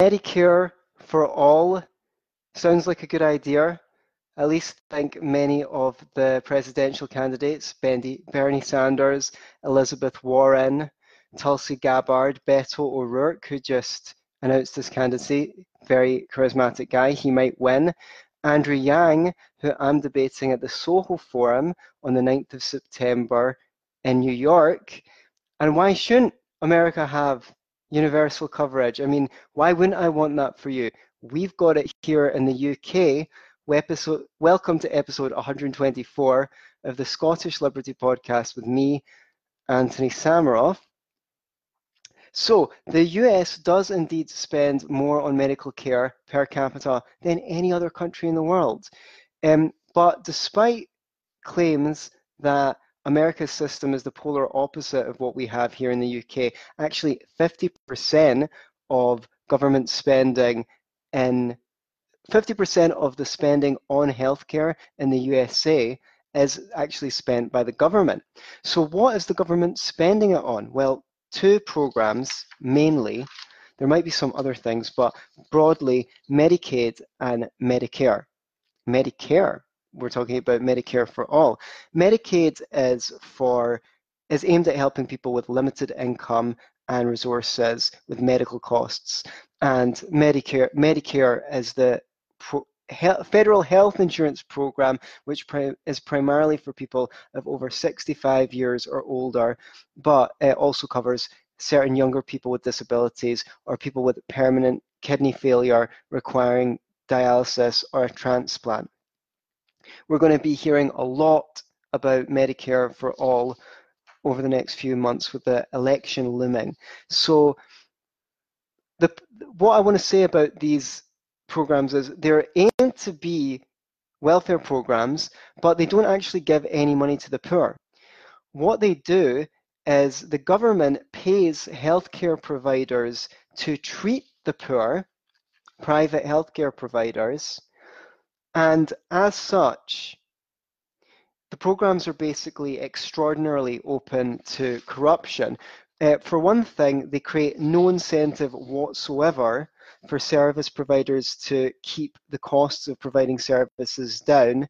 Medicare for all sounds like a good idea. At least think many of the presidential candidates, Bernie Sanders, Elizabeth Warren, Tulsi Gabbard, Beto O'Rourke, who just announced his candidacy, very charismatic guy, he might win. Andrew Yang, who I'm debating at the Soho Forum on the 9th of September in New York. And why shouldn't America have universal coverage? I mean, why wouldn't I want that for you? We've got it here in the UK. Episode, welcome to episode 124 of the Scottish Liberty Podcast with me, Antony Sammeroff. So, the US does indeed spend more on medical care per capita than any other country in the world. Um, but despite claims that America's system is the polar opposite of what we have here in the UK, actually 50% of government spending in 50% of the spending on healthcare in the USA is actually spent by the government. So, what is the government spending it on? Well, two programs mainly. There might be some other things, but broadly, Medicaid and Medicare. Medicare, we're talking about Medicare for all. Medicaid is for is aimed at helping people with limited income and resources with medical costs. And Medicare Medicare is the pro, he, federal health insurance program, which pri is primarily for people of over 65 years or older, but it also covers certain younger people with disabilities or people with permanent kidney failure requiring dialysis or a transplant. We're going to be hearing a lot about Medicare for all over the next few months with the election looming. So the what I want to say about these programs is they're aimed to be welfare programs, but they don't actually give any money to the poor. What they do is the government pays healthcare providers to treat the poor, private healthcare providers, and as such, the programs are basically extraordinarily open to corruption. Uh, for one thing, they create no incentive whatsoever for service providers to keep the costs of providing services down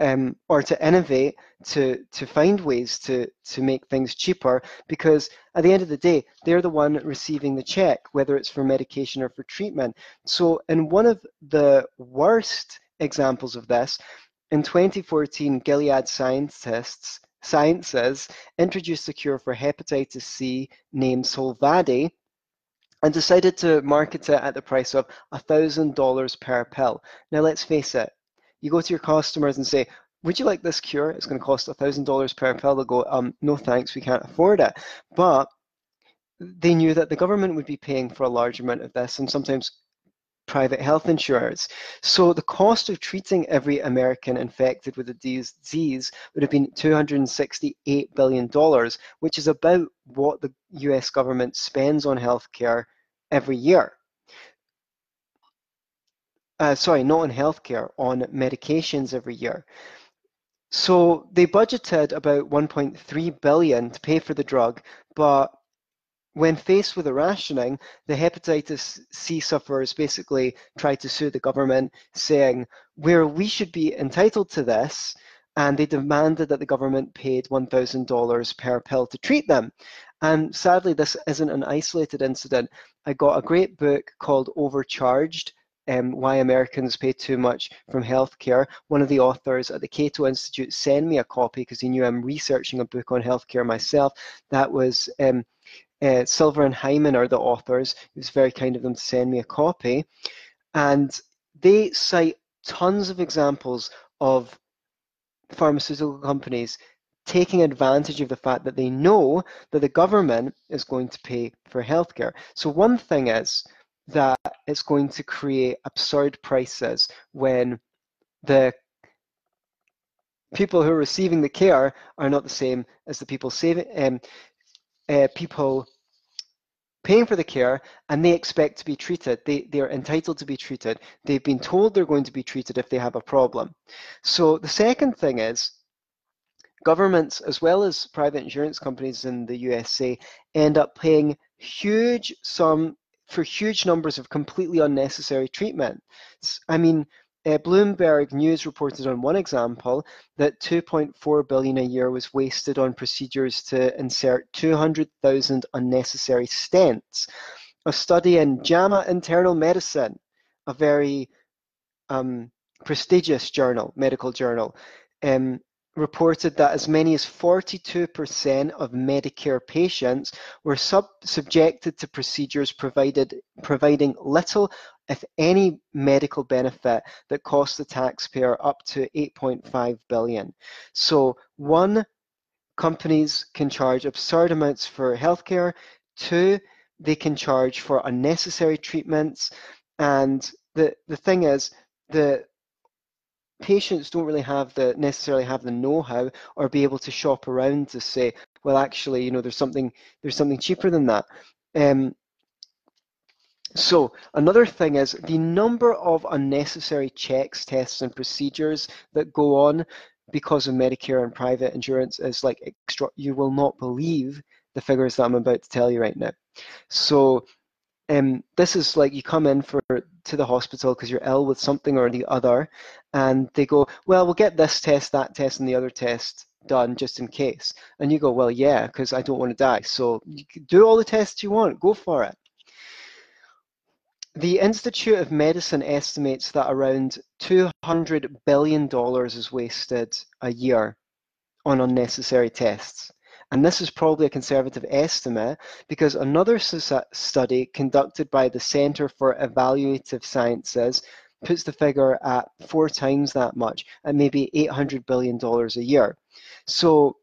um, or to innovate to to find ways to to make things cheaper because at the end of the day they're the one receiving the check whether it's for medication or for treatment so in one of the worst examples of this in 2014 gilead scientists sciences introduced a cure for hepatitis c named Sovaldi and decided to market it at the price of $1,000 per pill. Now, let's face it, you go to your customers and say, would you like this cure? It's going to cost $1,000 per pill. They'll go, um, no thanks, we can't afford it. But they knew that the government would be paying for a large amount of this and sometimes private health insurers. So the cost of treating every American infected with a disease would have been $268 billion, which is about what the US government spends on healthcare every year. Uh, sorry, not on healthcare, on medications every year. So they budgeted about 1.3 billion to pay for the drug, but when faced with a rationing, the hepatitis C sufferers basically tried to sue the government, saying, where we should be entitled to this, and they demanded that the government paid $1,000 per pill to treat them. And sadly, this isn't an isolated incident. I got a great book called Overcharged um, Why Americans Pay Too Much from Healthcare. One of the authors at the Cato Institute sent me a copy because he knew I'm researching a book on healthcare myself. That was um, uh, Silver and Hyman are the authors. It was very kind of them to send me a copy. And they cite tons of examples of pharmaceutical companies taking advantage of the fact that they know that the government is going to pay for healthcare. So one thing is that it's going to create absurd prices when the people who are receiving the care are not the same as the people saving um, uh, people paying for the care and they expect to be treated. They, they're entitled to be treated. They've been told they're going to be treated if they have a problem. So the second thing is governments as well as private insurance companies in the USA end up paying huge sum for huge numbers of completely unnecessary treatments. I mean, uh, Bloomberg News reported on one example that 2.4 billion a year was wasted on procedures to insert 200,000 unnecessary stents. A study in JAMA Internal Medicine, a very um, prestigious journal, medical journal, um, reported that as many as 42% of Medicare patients were sub subjected to procedures provided providing little, if any, medical benefit that cost the taxpayer up to 8.5 billion. So one, companies can charge absurd amounts for healthcare. Two, they can charge for unnecessary treatments. And the, the thing is, the patients don't really have the necessarily have the know-how or be able to shop around to say, well, actually, you know, there's something there's something cheaper than that. Um, so another thing is the number of unnecessary checks, tests, and procedures that go on because of Medicare and private insurance is like extra. You will not believe the figures that I'm about to tell you right now. So um, this is like you come in for to the hospital because you're ill with something or the other, and they go, well, we'll get this test, that test, and the other test done just in case. And you go, well, yeah, because I don't want to die. So do all the tests you want, go for it. The Institute of Medicine estimates that around $200 billion is wasted a year on unnecessary tests. And this is probably a conservative estimate because another study conducted by the Center for Evaluative Sciences puts the figure at four times that much, at maybe $800 billion a year. So,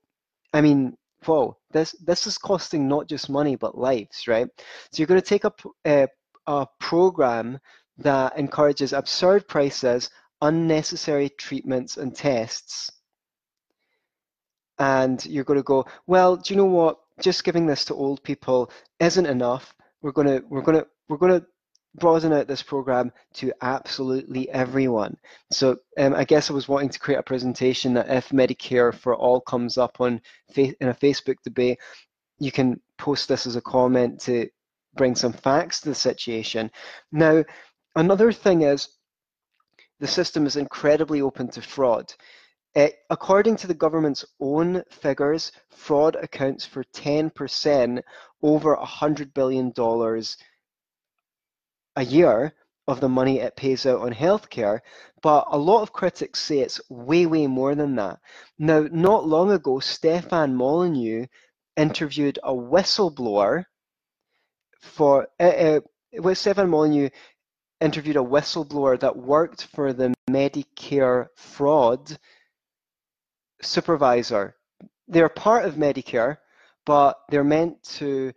I mean, whoa, this, this is costing not just money, but lives, right? So you're going to take up a, a program that encourages absurd prices, unnecessary treatments and tests, and you're going to go, well, do you know what? Just giving this to old people isn't enough. We're going to we're going to we're going to broaden out this program to absolutely everyone. So um, I guess I was wanting to create a presentation that if Medicare for All comes up on in a Facebook debate, you can post this as a comment to bring some facts to the situation. Now, another thing is the system is incredibly open to fraud. Uh, according to the government's own figures, fraud accounts for 10% over $100 billion a year of the money it pays out on healthcare, but a lot of critics say it's way, way more than that. Now, not long ago, Stefan Molyneux interviewed a whistleblower for, uh, uh, Stefan Molyneux interviewed a whistleblower that worked for the Medicare fraud supervisor. They're part of Medicare, but they're meant to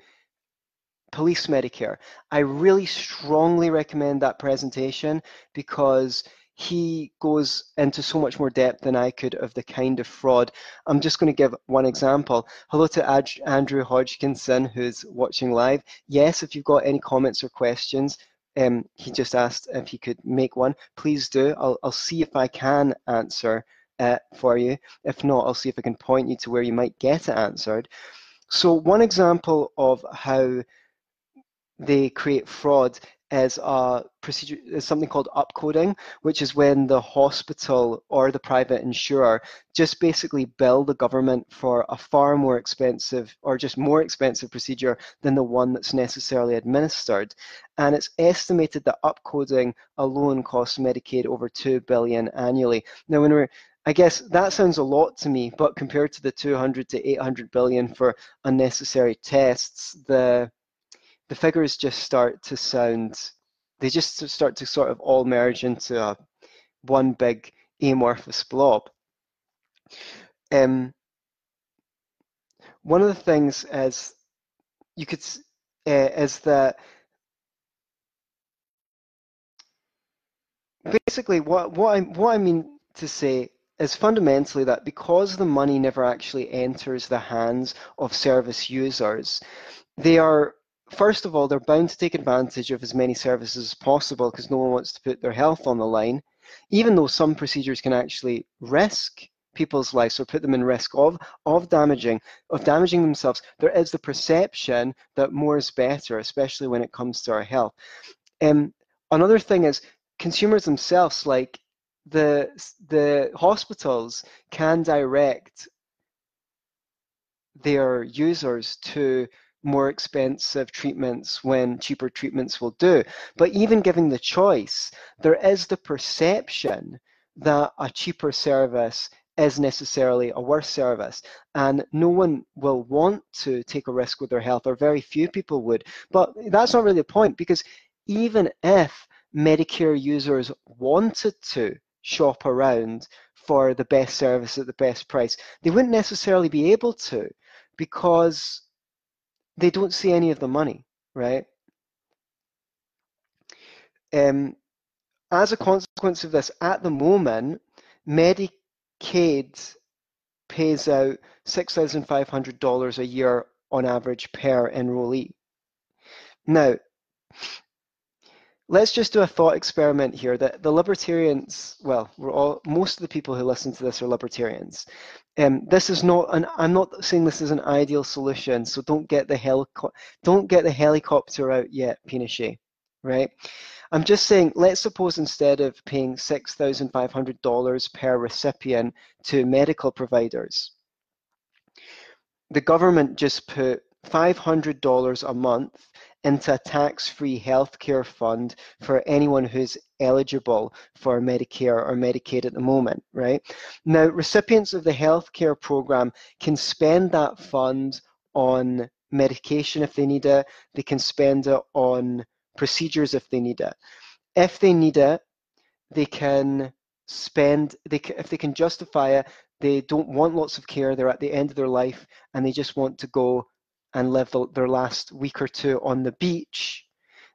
police Medicare. I really strongly recommend that presentation because he goes into so much more depth than I could of the kind of fraud. I'm just going to give one example. Hello to Ad Andrew Hodgkinson, who's watching live. Yes, if you've got any comments or questions, um, he just asked if he could make one. Please do. I'll, I'll see if I can answer uh, for you. If not, I'll see if I can point you to where you might get it answered. So one example of how they create fraud is a procedure is something called upcoding, which is when the hospital or the private insurer just basically bill the government for a far more expensive or just more expensive procedure than the one that's necessarily administered. And it's estimated that upcoding alone costs Medicaid over two billion annually. Now, when we're I guess that sounds a lot to me, but compared to the 200 to 800 billion for unnecessary tests, the the figures just start to sound, they just start to sort of all merge into a, one big amorphous blob. Um, one of the things is you could uh, is that basically what what I what I mean to say is fundamentally that because the money never actually enters the hands of service users, they are, first of all, they're bound to take advantage of as many services as possible because no one wants to put their health on the line, even though some procedures can actually risk people's lives or put them in risk of of damaging of damaging themselves. There is the perception that more is better especially when it comes to our health. Um, another thing is consumers themselves like the the hospitals can direct their users to more expensive treatments when cheaper treatments will do. But even giving the choice, there is the perception that a cheaper service is necessarily a worse service. And no one will want to take a risk with their health, or very few people would. But that's not really the point, because even if Medicare users wanted to shop around for the best service at the best price, they wouldn't necessarily be able to because they don't see any of the money, right? Um, as a consequence of this, at the moment, Medicaid pays out $6,500 a year on average per enrollee. Now, let's just do a thought experiment here that the libertarians, well, we're all, most of the people who listen to this are libertarians. Um, this is not an. I'm not saying this is an ideal solution, so don't get the helico- don't get the helicopter out yet, Pinochet. Right? I'm just saying. Let's suppose instead of paying six thousand five hundred dollars per recipient to medical providers, the government just put five hundred dollars a month into a tax-free healthcare fund for anyone who's eligible for Medicare or Medicaid at the moment, right? Now, recipients of the healthcare program can spend that fund on medication if they need it. They can spend it on procedures if they need it. If they need it, they can spend, they if they can justify it, they don't want lots of care, they're at the end of their life, and they just want to go and live the, their last week or two on the beach,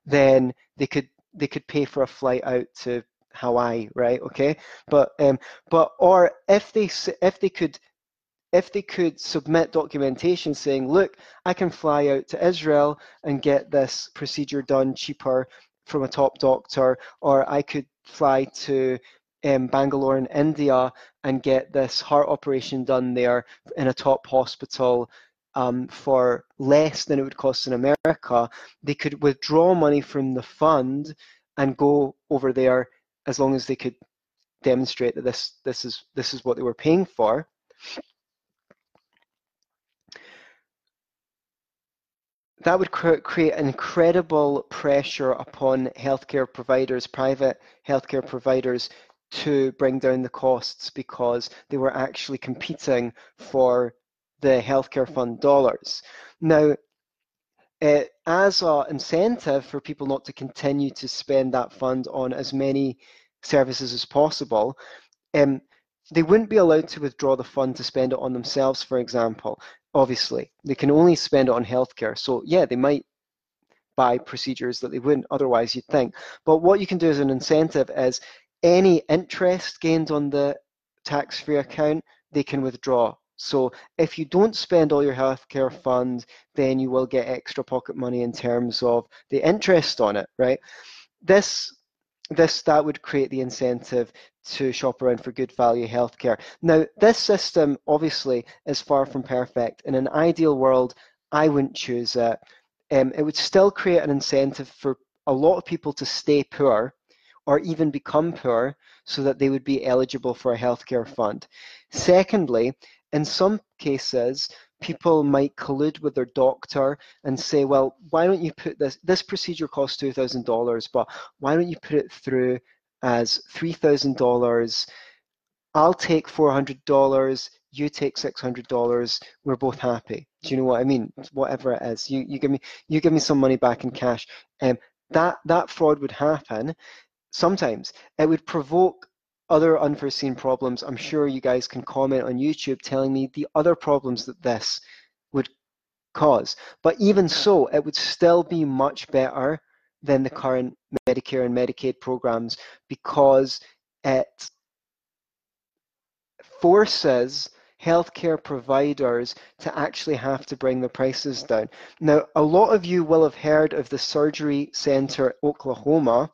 then they could they could pay for a flight out to Hawaii, right? Okay, but um, but or if they if they could if they could submit documentation saying, look, I can fly out to Israel and get this procedure done cheaper from a top doctor, or I could fly to um, Bangalore in India and get this heart operation done there in a top hospital um, for less than it would cost in America, they could withdraw money from the fund and go over there as long as they could demonstrate that this this is this is what they were paying for. That would cre create incredible pressure upon healthcare providers, private healthcare providers, to bring down the costs because they were actually competing for the healthcare fund dollars. Now, uh, as an incentive for people not to continue to spend that fund on as many services as possible, um, they wouldn't be allowed to withdraw the fund to spend it on themselves, for example. Obviously, they can only spend it on healthcare. So, yeah, they might buy procedures that they wouldn't otherwise, you'd think. But what you can do as an incentive is any interest gained on the tax free account, they can withdraw so if you don't spend all your healthcare fund, then you will get extra pocket money in terms of the interest on it, right? This this that would create the incentive to shop around for good value healthcare. Now, this system obviously is far from perfect. In an ideal world, I wouldn't choose it. Um, it would still create an incentive for a lot of people to stay poor or even become poor so that they would be eligible for a healthcare fund. Secondly, in some cases, people might collude with their doctor and say, well, why don't you put this, this procedure costs $2,000, but why don't you put it through as $3,000? I'll take $400, you take $600, we're both happy. Do you know what I mean? Whatever it is, you, you give me you give me some money back in cash. Um, that that fraud would happen sometimes. It would provoke other unforeseen problems, I'm sure you guys can comment on YouTube telling me the other problems that this would cause. But even so, it would still be much better than the current Medicare and Medicaid programs because it forces healthcare providers to actually have to bring the prices down. Now, a lot of you will have heard of the Surgery Center Oklahoma,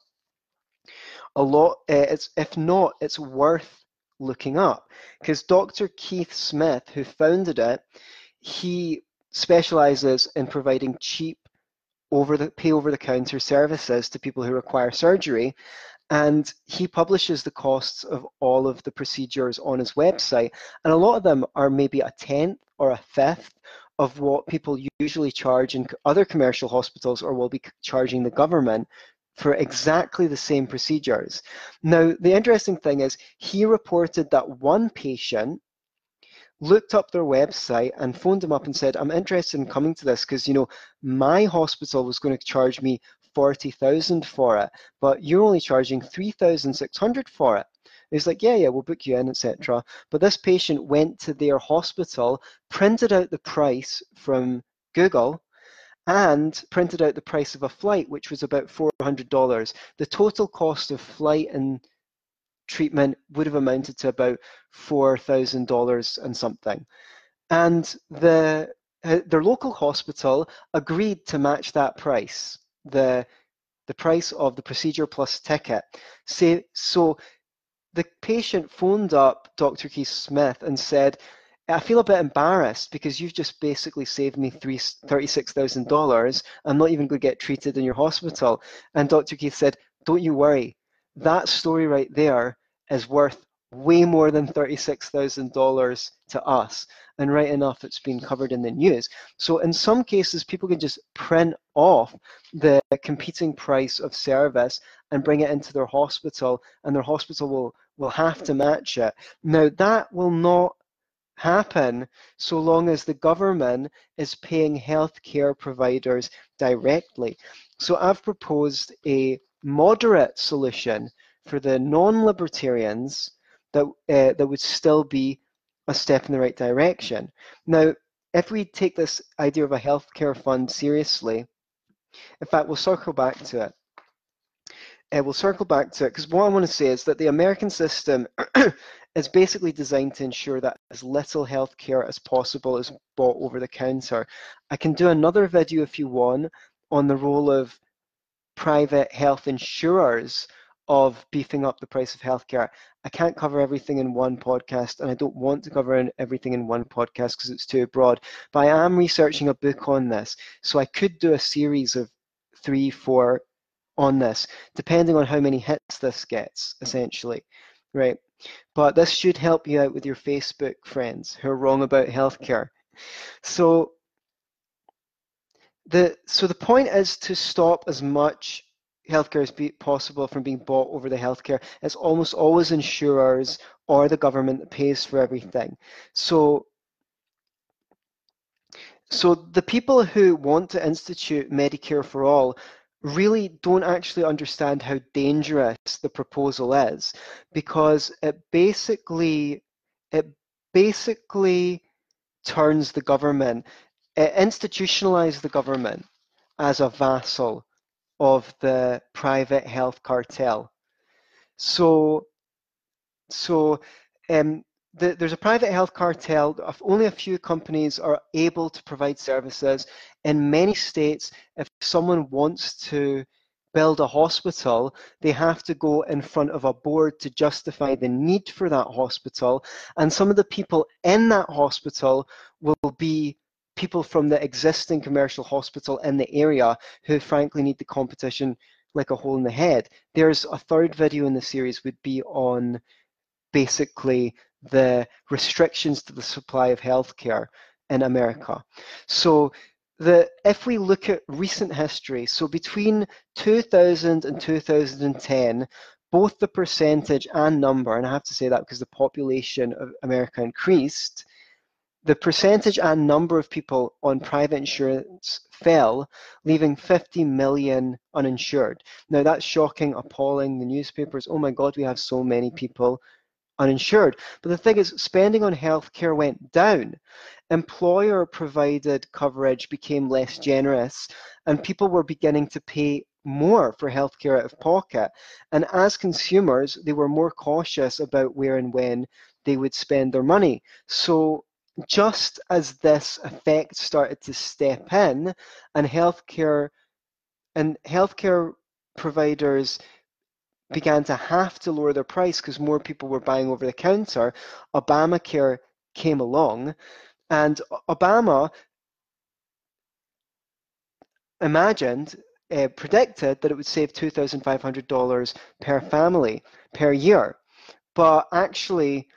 a lot. Uh, it's if not, it's worth looking up because Dr. Keith Smith, who founded it, he specializes in providing cheap over the pay over the counter services to people who require surgery and he publishes the costs of all of the procedures on his website and a lot of them are maybe a tenth or a fifth of what people usually charge in other commercial hospitals or will be charging the government for exactly the same procedures. Now, the interesting thing is he reported that one patient looked up their website and phoned them up and said, I'm interested in coming to this because, you know, my hospital was going to charge me 40,000 for it, but you're only charging 3,600 for it. He's like, yeah, yeah, we'll book you in, etc. But this patient went to their hospital, printed out the price from Google, and printed out the price of a flight, which was about $400. The total cost of flight and treatment would have amounted to about $4,000 and something. And the uh, their local hospital agreed to match that price, the the price of the procedure plus ticket. Say, so the patient phoned up Dr. Keith Smith and said, I feel a bit embarrassed because you've just basically saved me $36,000. I'm not even going to get treated in your hospital. And Dr. Keith said, Don't you worry. That story right there is worth way more than $36,000 to us. And right enough, it's been covered in the news. So in some cases, people can just print off the competing price of service and bring it into their hospital, and their hospital will, will have to match it. Now, that will not happen so long as the government is paying healthcare providers directly. So I've proposed a moderate solution for the non-libertarians that uh, that would still be a step in the right direction. Now, if we take this idea of a healthcare fund seriously, in fact, we'll circle back to it. Uh, we'll circle back to it because what I want to say is that the American system is basically designed to ensure that as little healthcare as possible is bought over the counter. I can do another video if you want on the role of private health insurers of beefing up the price of healthcare. I can't cover everything in one podcast, and I don't want to cover everything in one podcast because it's too broad. But I am researching a book on this, so I could do a series of three, four on this, depending on how many hits this gets, essentially, right? But this should help you out with your Facebook friends who are wrong about healthcare. So the so the point is to stop as much healthcare as be possible from being bought over the healthcare. It's almost always insurers or the government that pays for everything. So so the people who want to institute Medicare for all really don't actually understand how dangerous the proposal is because it basically it basically turns the government it institutionalizes the government as a vassal of the private health cartel. So so um, the, there's a private health cartel. of Only a few companies are able to provide services. In many states, if someone wants to build a hospital, they have to go in front of a board to justify the need for that hospital. And some of the people in that hospital will be people from the existing commercial hospital in the area who frankly need the competition like a hole in the head. There's a third video in the series would be on basically the restrictions to the supply of healthcare in America. So the, if we look at recent history, so between 2000 and 2010, both the percentage and number, and I have to say that because the population of America increased, the percentage and number of people on private insurance fell, leaving 50 million uninsured. Now that's shocking, appalling. The newspapers, oh my God, we have so many people uninsured. But the thing is, spending on healthcare went down. Employer provided coverage became less generous, and people were beginning to pay more for healthcare out of pocket. And as consumers, they were more cautious about where and when they would spend their money. So just as this effect started to step in and healthcare and healthcare providers began to have to lower their price because more people were buying over the counter, Obamacare came along, and Obama imagined, uh, predicted that it would save $2,500 per family per year. But actually,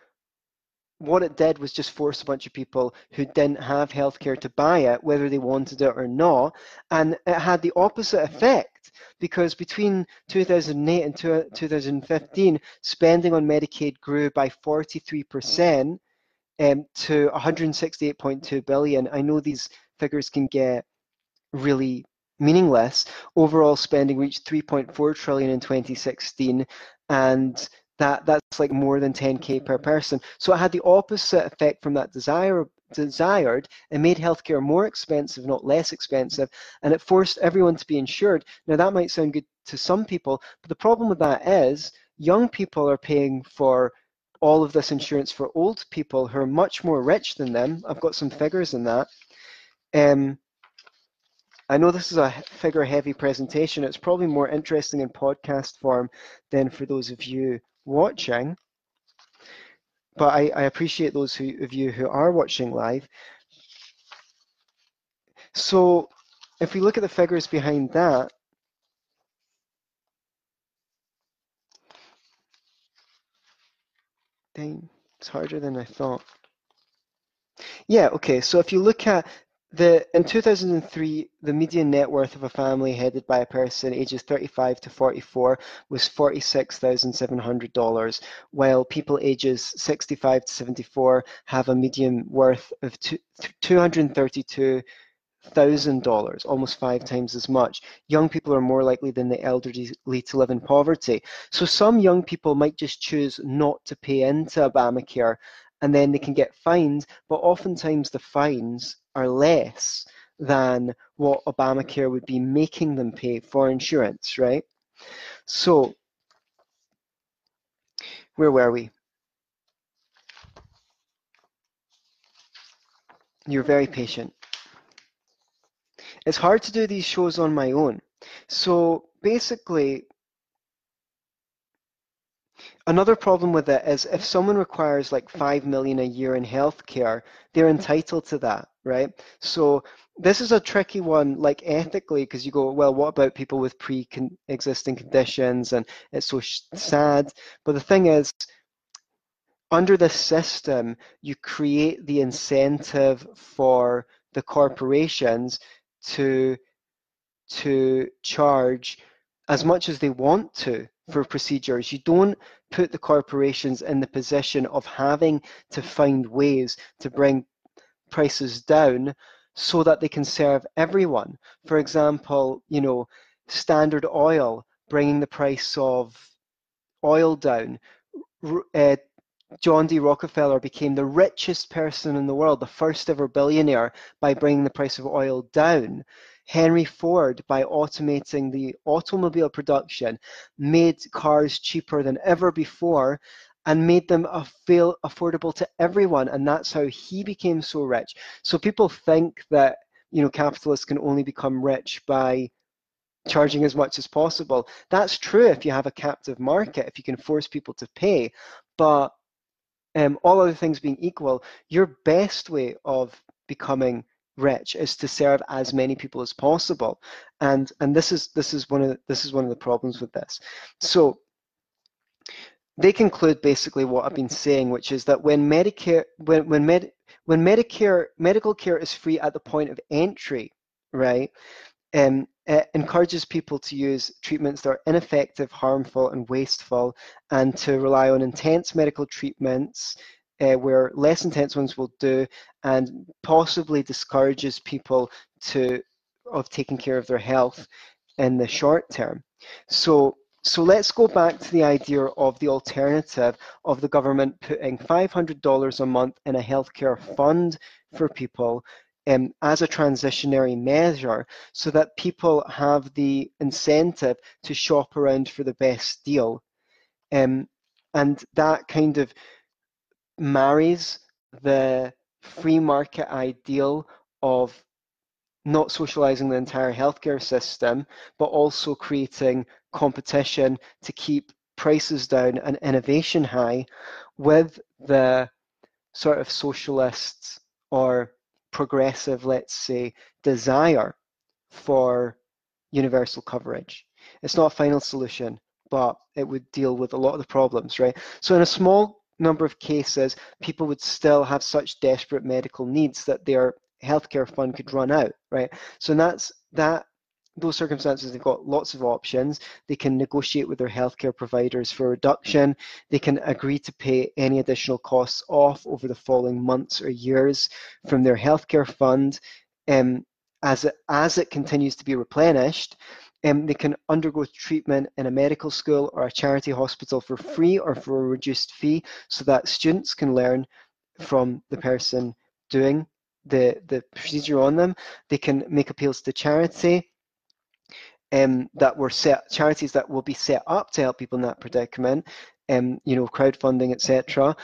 what it did was just force a bunch of people who didn't have healthcare to buy it, whether they wanted it or not. And it had the opposite effect because between 2008 and 2015, spending on Medicaid grew by 43% um, to 168.2 billion. I know these figures can get really meaningless. Overall spending reached 3.4 trillion in 2016 and that that's like more than 10k per person. So it had the opposite effect from that desire desired. It made healthcare more expensive, not less expensive, and it forced everyone to be insured. Now that might sound good to some people, but the problem with that is young people are paying for all of this insurance for old people who are much more rich than them. I've got some figures in that. Um, I know this is a figure heavy presentation. It's probably more interesting in podcast form than for those of you watching, but I, I appreciate those who, of you who are watching live. So if we look at the figures behind that, dang, it's harder than I thought. Yeah, okay, so if you look at the, in 2003, the median net worth of a family headed by a person ages 35 to 44 was $46,700, while people ages 65 to 74 have a median worth of $232,000, almost five times as much. Young people are more likely than the elderly to live in poverty. So some young people might just choose not to pay into Obamacare and then they can get fined, but oftentimes the fines are less than what Obamacare would be making them pay for insurance, right? So, where were we? You're very patient. It's hard to do these shows on my own. So basically, Another problem with it is if someone requires like five million a year in healthcare, they're entitled to that, right? So this is a tricky one, like ethically, because you go, well, what about people with pre-existing conditions, and it's so sad. But the thing is, under this system, you create the incentive for the corporations to to charge as much as they want to for procedures. You don't put the corporations in the position of having to find ways to bring prices down so that they can serve everyone. For example, you know, Standard Oil bringing the price of oil down. Uh, John D. Rockefeller became the richest person in the world, the first ever billionaire, by bringing the price of oil down. Henry Ford, by automating the automobile production, made cars cheaper than ever before and made them feel affordable to everyone. And that's how he became so rich. So people think that you know capitalists can only become rich by charging as much as possible. That's true if you have a captive market, if you can force people to pay. But um, all other things being equal, your best way of becoming rich is to serve as many people as possible and and this is this is one of the, this is one of the problems with this so they conclude basically what I've been saying, which is that when Medicare, when when med, when Medicare medical care is free at the point of entry, right, um, it encourages people to use treatments that are ineffective, harmful, and wasteful, and to rely on intense medical treatments uh, where less intense ones will do and possibly discourages people to of taking care of their health in the short term. So so let's go back to the idea of the alternative of the government putting $500 a month in a healthcare fund for people um, as a transitionary measure so that people have the incentive to shop around for the best deal. Um, and that kind of marries the free market ideal of not socializing the entire healthcare system, but also creating competition to keep prices down and innovation high with the sort of socialist or progressive, let's say, desire for universal coverage. It's not a final solution, but it would deal with a lot of the problems, right? So in a small number of cases, people would still have such desperate medical needs that their healthcare fund could run out, right? So that's that those circumstances, they've got lots of options. They can negotiate with their healthcare providers for reduction. They can agree to pay any additional costs off over the following months or years from their healthcare fund. Um, as, it, as it continues to be replenished, um, they can undergo treatment in a medical school or a charity hospital for free or for a reduced fee so that students can learn from the person doing the, the procedure on them. They can make appeals to charity um, that were set, charities that will be set up to help people in that predicament, um, you know, crowdfunding, etc.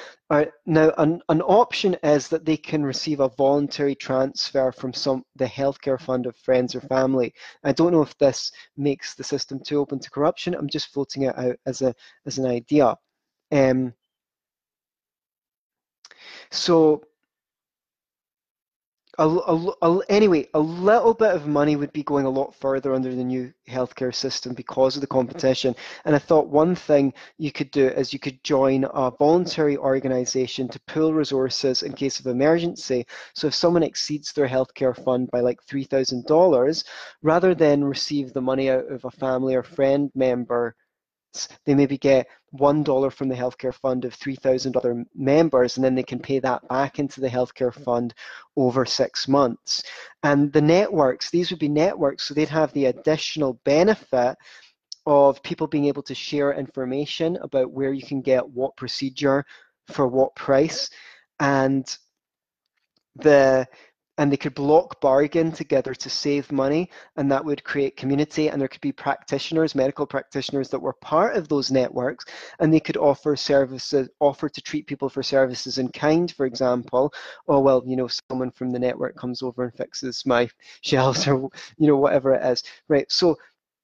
Now, an, an option is that they can receive a voluntary transfer from some the healthcare fund of friends or family. I don't know if this makes the system too open to corruption. I'm just floating it out as a as an idea. Um, so a, a, a, anyway, a little bit of money would be going a lot further under the new healthcare system because of the competition. And I thought one thing you could do is you could join a voluntary organization to pool resources in case of emergency. So if someone exceeds their healthcare fund by like $3,000, rather than receive the money out of a family or friend member they maybe get one dollar from the healthcare fund of 3,000 other members, and then they can pay that back into the healthcare mm. fund over six months. And the networks, these would be networks, so they'd have the additional benefit of people being able to share information about where you can get what procedure for what price. And the and they could block bargain together to save money and that would create community and there could be practitioners medical practitioners that were part of those networks and they could offer services offer to treat people for services in kind for example. Oh well you know someone from the network comes over and fixes my shelves or you know whatever it is right? So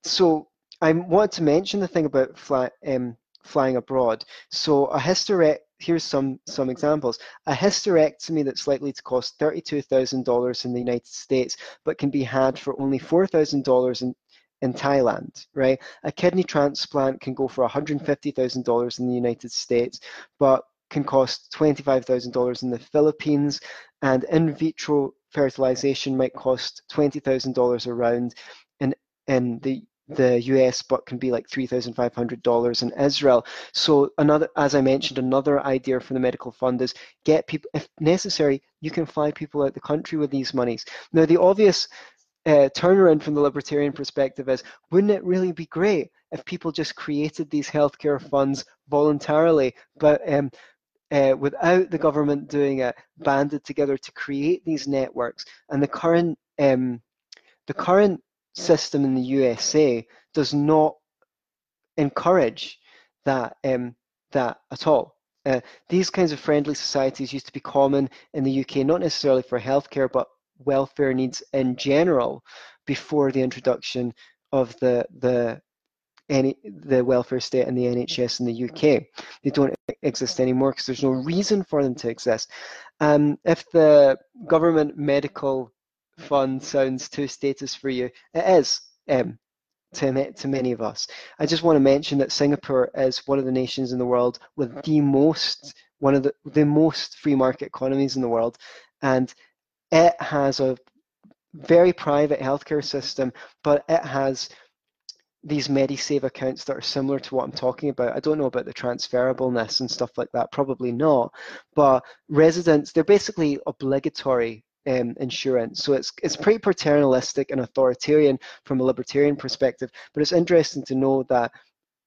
so i want to mention the thing about fly, um, flying abroad. So a hysterectomy here's some some examples. A hysterectomy that's likely to cost $32,000 in the United States, but can be had for only $4,000 in in Thailand, right? A kidney transplant can go for $150,000 in the United States, but can cost $25,000 in the Philippines, and in vitro fertilization might cost $20,000 around in in the the US, but can be like $3,500 in Israel. So another, as I mentioned, another idea for the medical fund is get people, if necessary, you can fly people out the country with these monies. Now, the obvious uh, turnaround from the libertarian perspective is, wouldn't it really be great if people just created these healthcare funds voluntarily, but um, uh, without the government doing it, banded together to create these networks? And the current um, the current system in the USA does not encourage that um, that at all. Uh, these kinds of friendly societies used to be common in the UK, not necessarily for healthcare, but welfare needs in general, before the introduction of the the any the welfare state and the NHS in the UK. They don't exist anymore because there's no reason for them to exist. Um, if the government medical fun sounds too statist for you. It is um, to, to many of us. I just want to mention that Singapore is one of the nations in the world with the most, one of the, the most free market economies in the world. And it has a very private healthcare system, but it has these MediSave accounts that are similar to what I'm talking about. I don't know about the transferableness and stuff like that, probably not. But residents, they're basically obligatory um, insurance. So it's it's pretty paternalistic and authoritarian from a libertarian perspective. But it's interesting to know that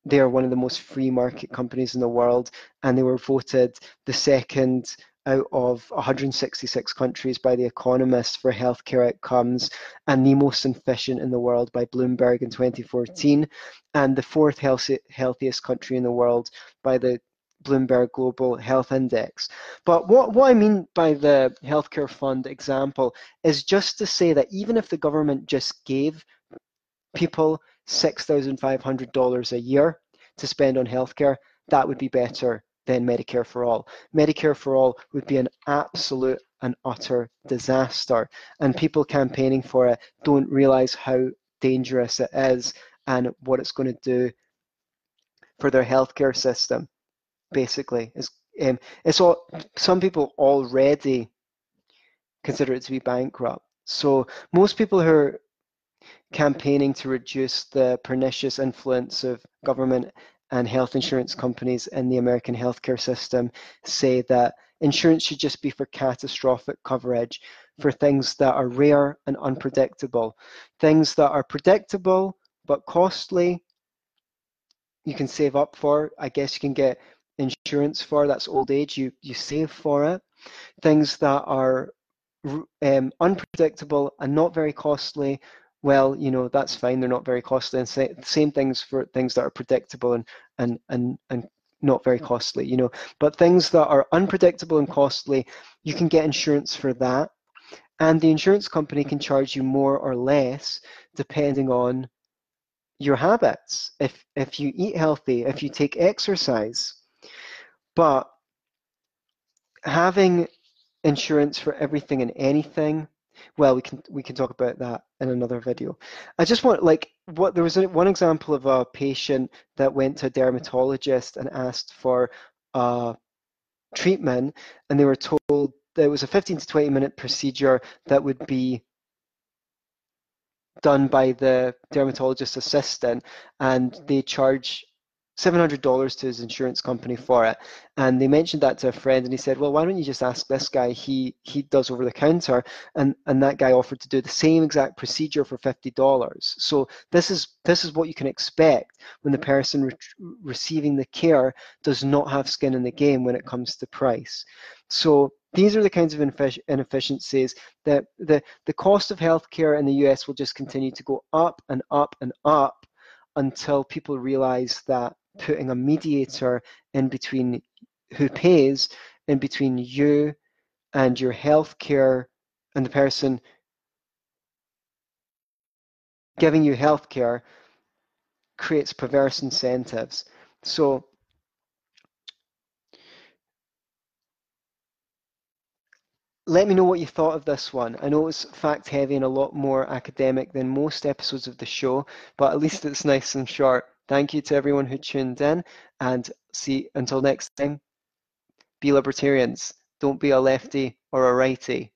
they are one of the most free market companies in the world, and they were voted the second out of 166 countries by The Economist for healthcare outcomes, and the most efficient in the world by Bloomberg in 2014, and the fourth healthiest country in the world by the Bloomberg Global Health Index. But what, what I mean by the healthcare fund example is just to say that even if the government just gave people $6,500 a year to spend on healthcare, that would be better than Medicare for all. Medicare for all would be an absolute and utter disaster. And people campaigning for it don't realize how dangerous it is and what it's going to do for their healthcare system. Basically, it's um, it's all some people already consider it to be bankrupt. So most people who are campaigning to reduce the pernicious influence of government and health insurance companies in the American healthcare system say that insurance should just be for catastrophic coverage for things that are rare and unpredictable. Things that are predictable but costly, you can save up for. I guess you can get insurance for, that's old age, you, you save for it. Things that are um, unpredictable and not very costly, well, you know, that's fine, they're not very costly. And same things for things that are predictable and, and, and, and not very costly, you know. But things that are unpredictable and costly, you can get insurance for that. And the insurance company can charge you more or less depending on your habits. If if you eat healthy, if you take exercise, but having insurance for everything and anything, well, we can we can talk about that in another video. I just want like what there was one example of a patient that went to a dermatologist and asked for uh, treatment, and they were told that it was a 15 to 20 minute procedure that would be done by the dermatologist assistant, and they charge $700 to his insurance company for it. And they mentioned that to a friend and he said, well, why don't you just ask this guy? He he does over the counter. And, and that guy offered to do the same exact procedure for $50. So this is, this is what you can expect when the person re receiving the care does not have skin in the game when it comes to price. So these are the kinds of inefficiencies that the, the cost of healthcare in the US will just continue to go up and up and up until people realize that putting a mediator in between who pays in between you and your healthcare and the person giving you healthcare creates perverse incentives. So let me know what you thought of this one. I know it's fact heavy and a lot more academic than most episodes of the show, but at least it's nice and short. Thank you to everyone who tuned in and see until next time. Be libertarians. Don't be a lefty or a righty.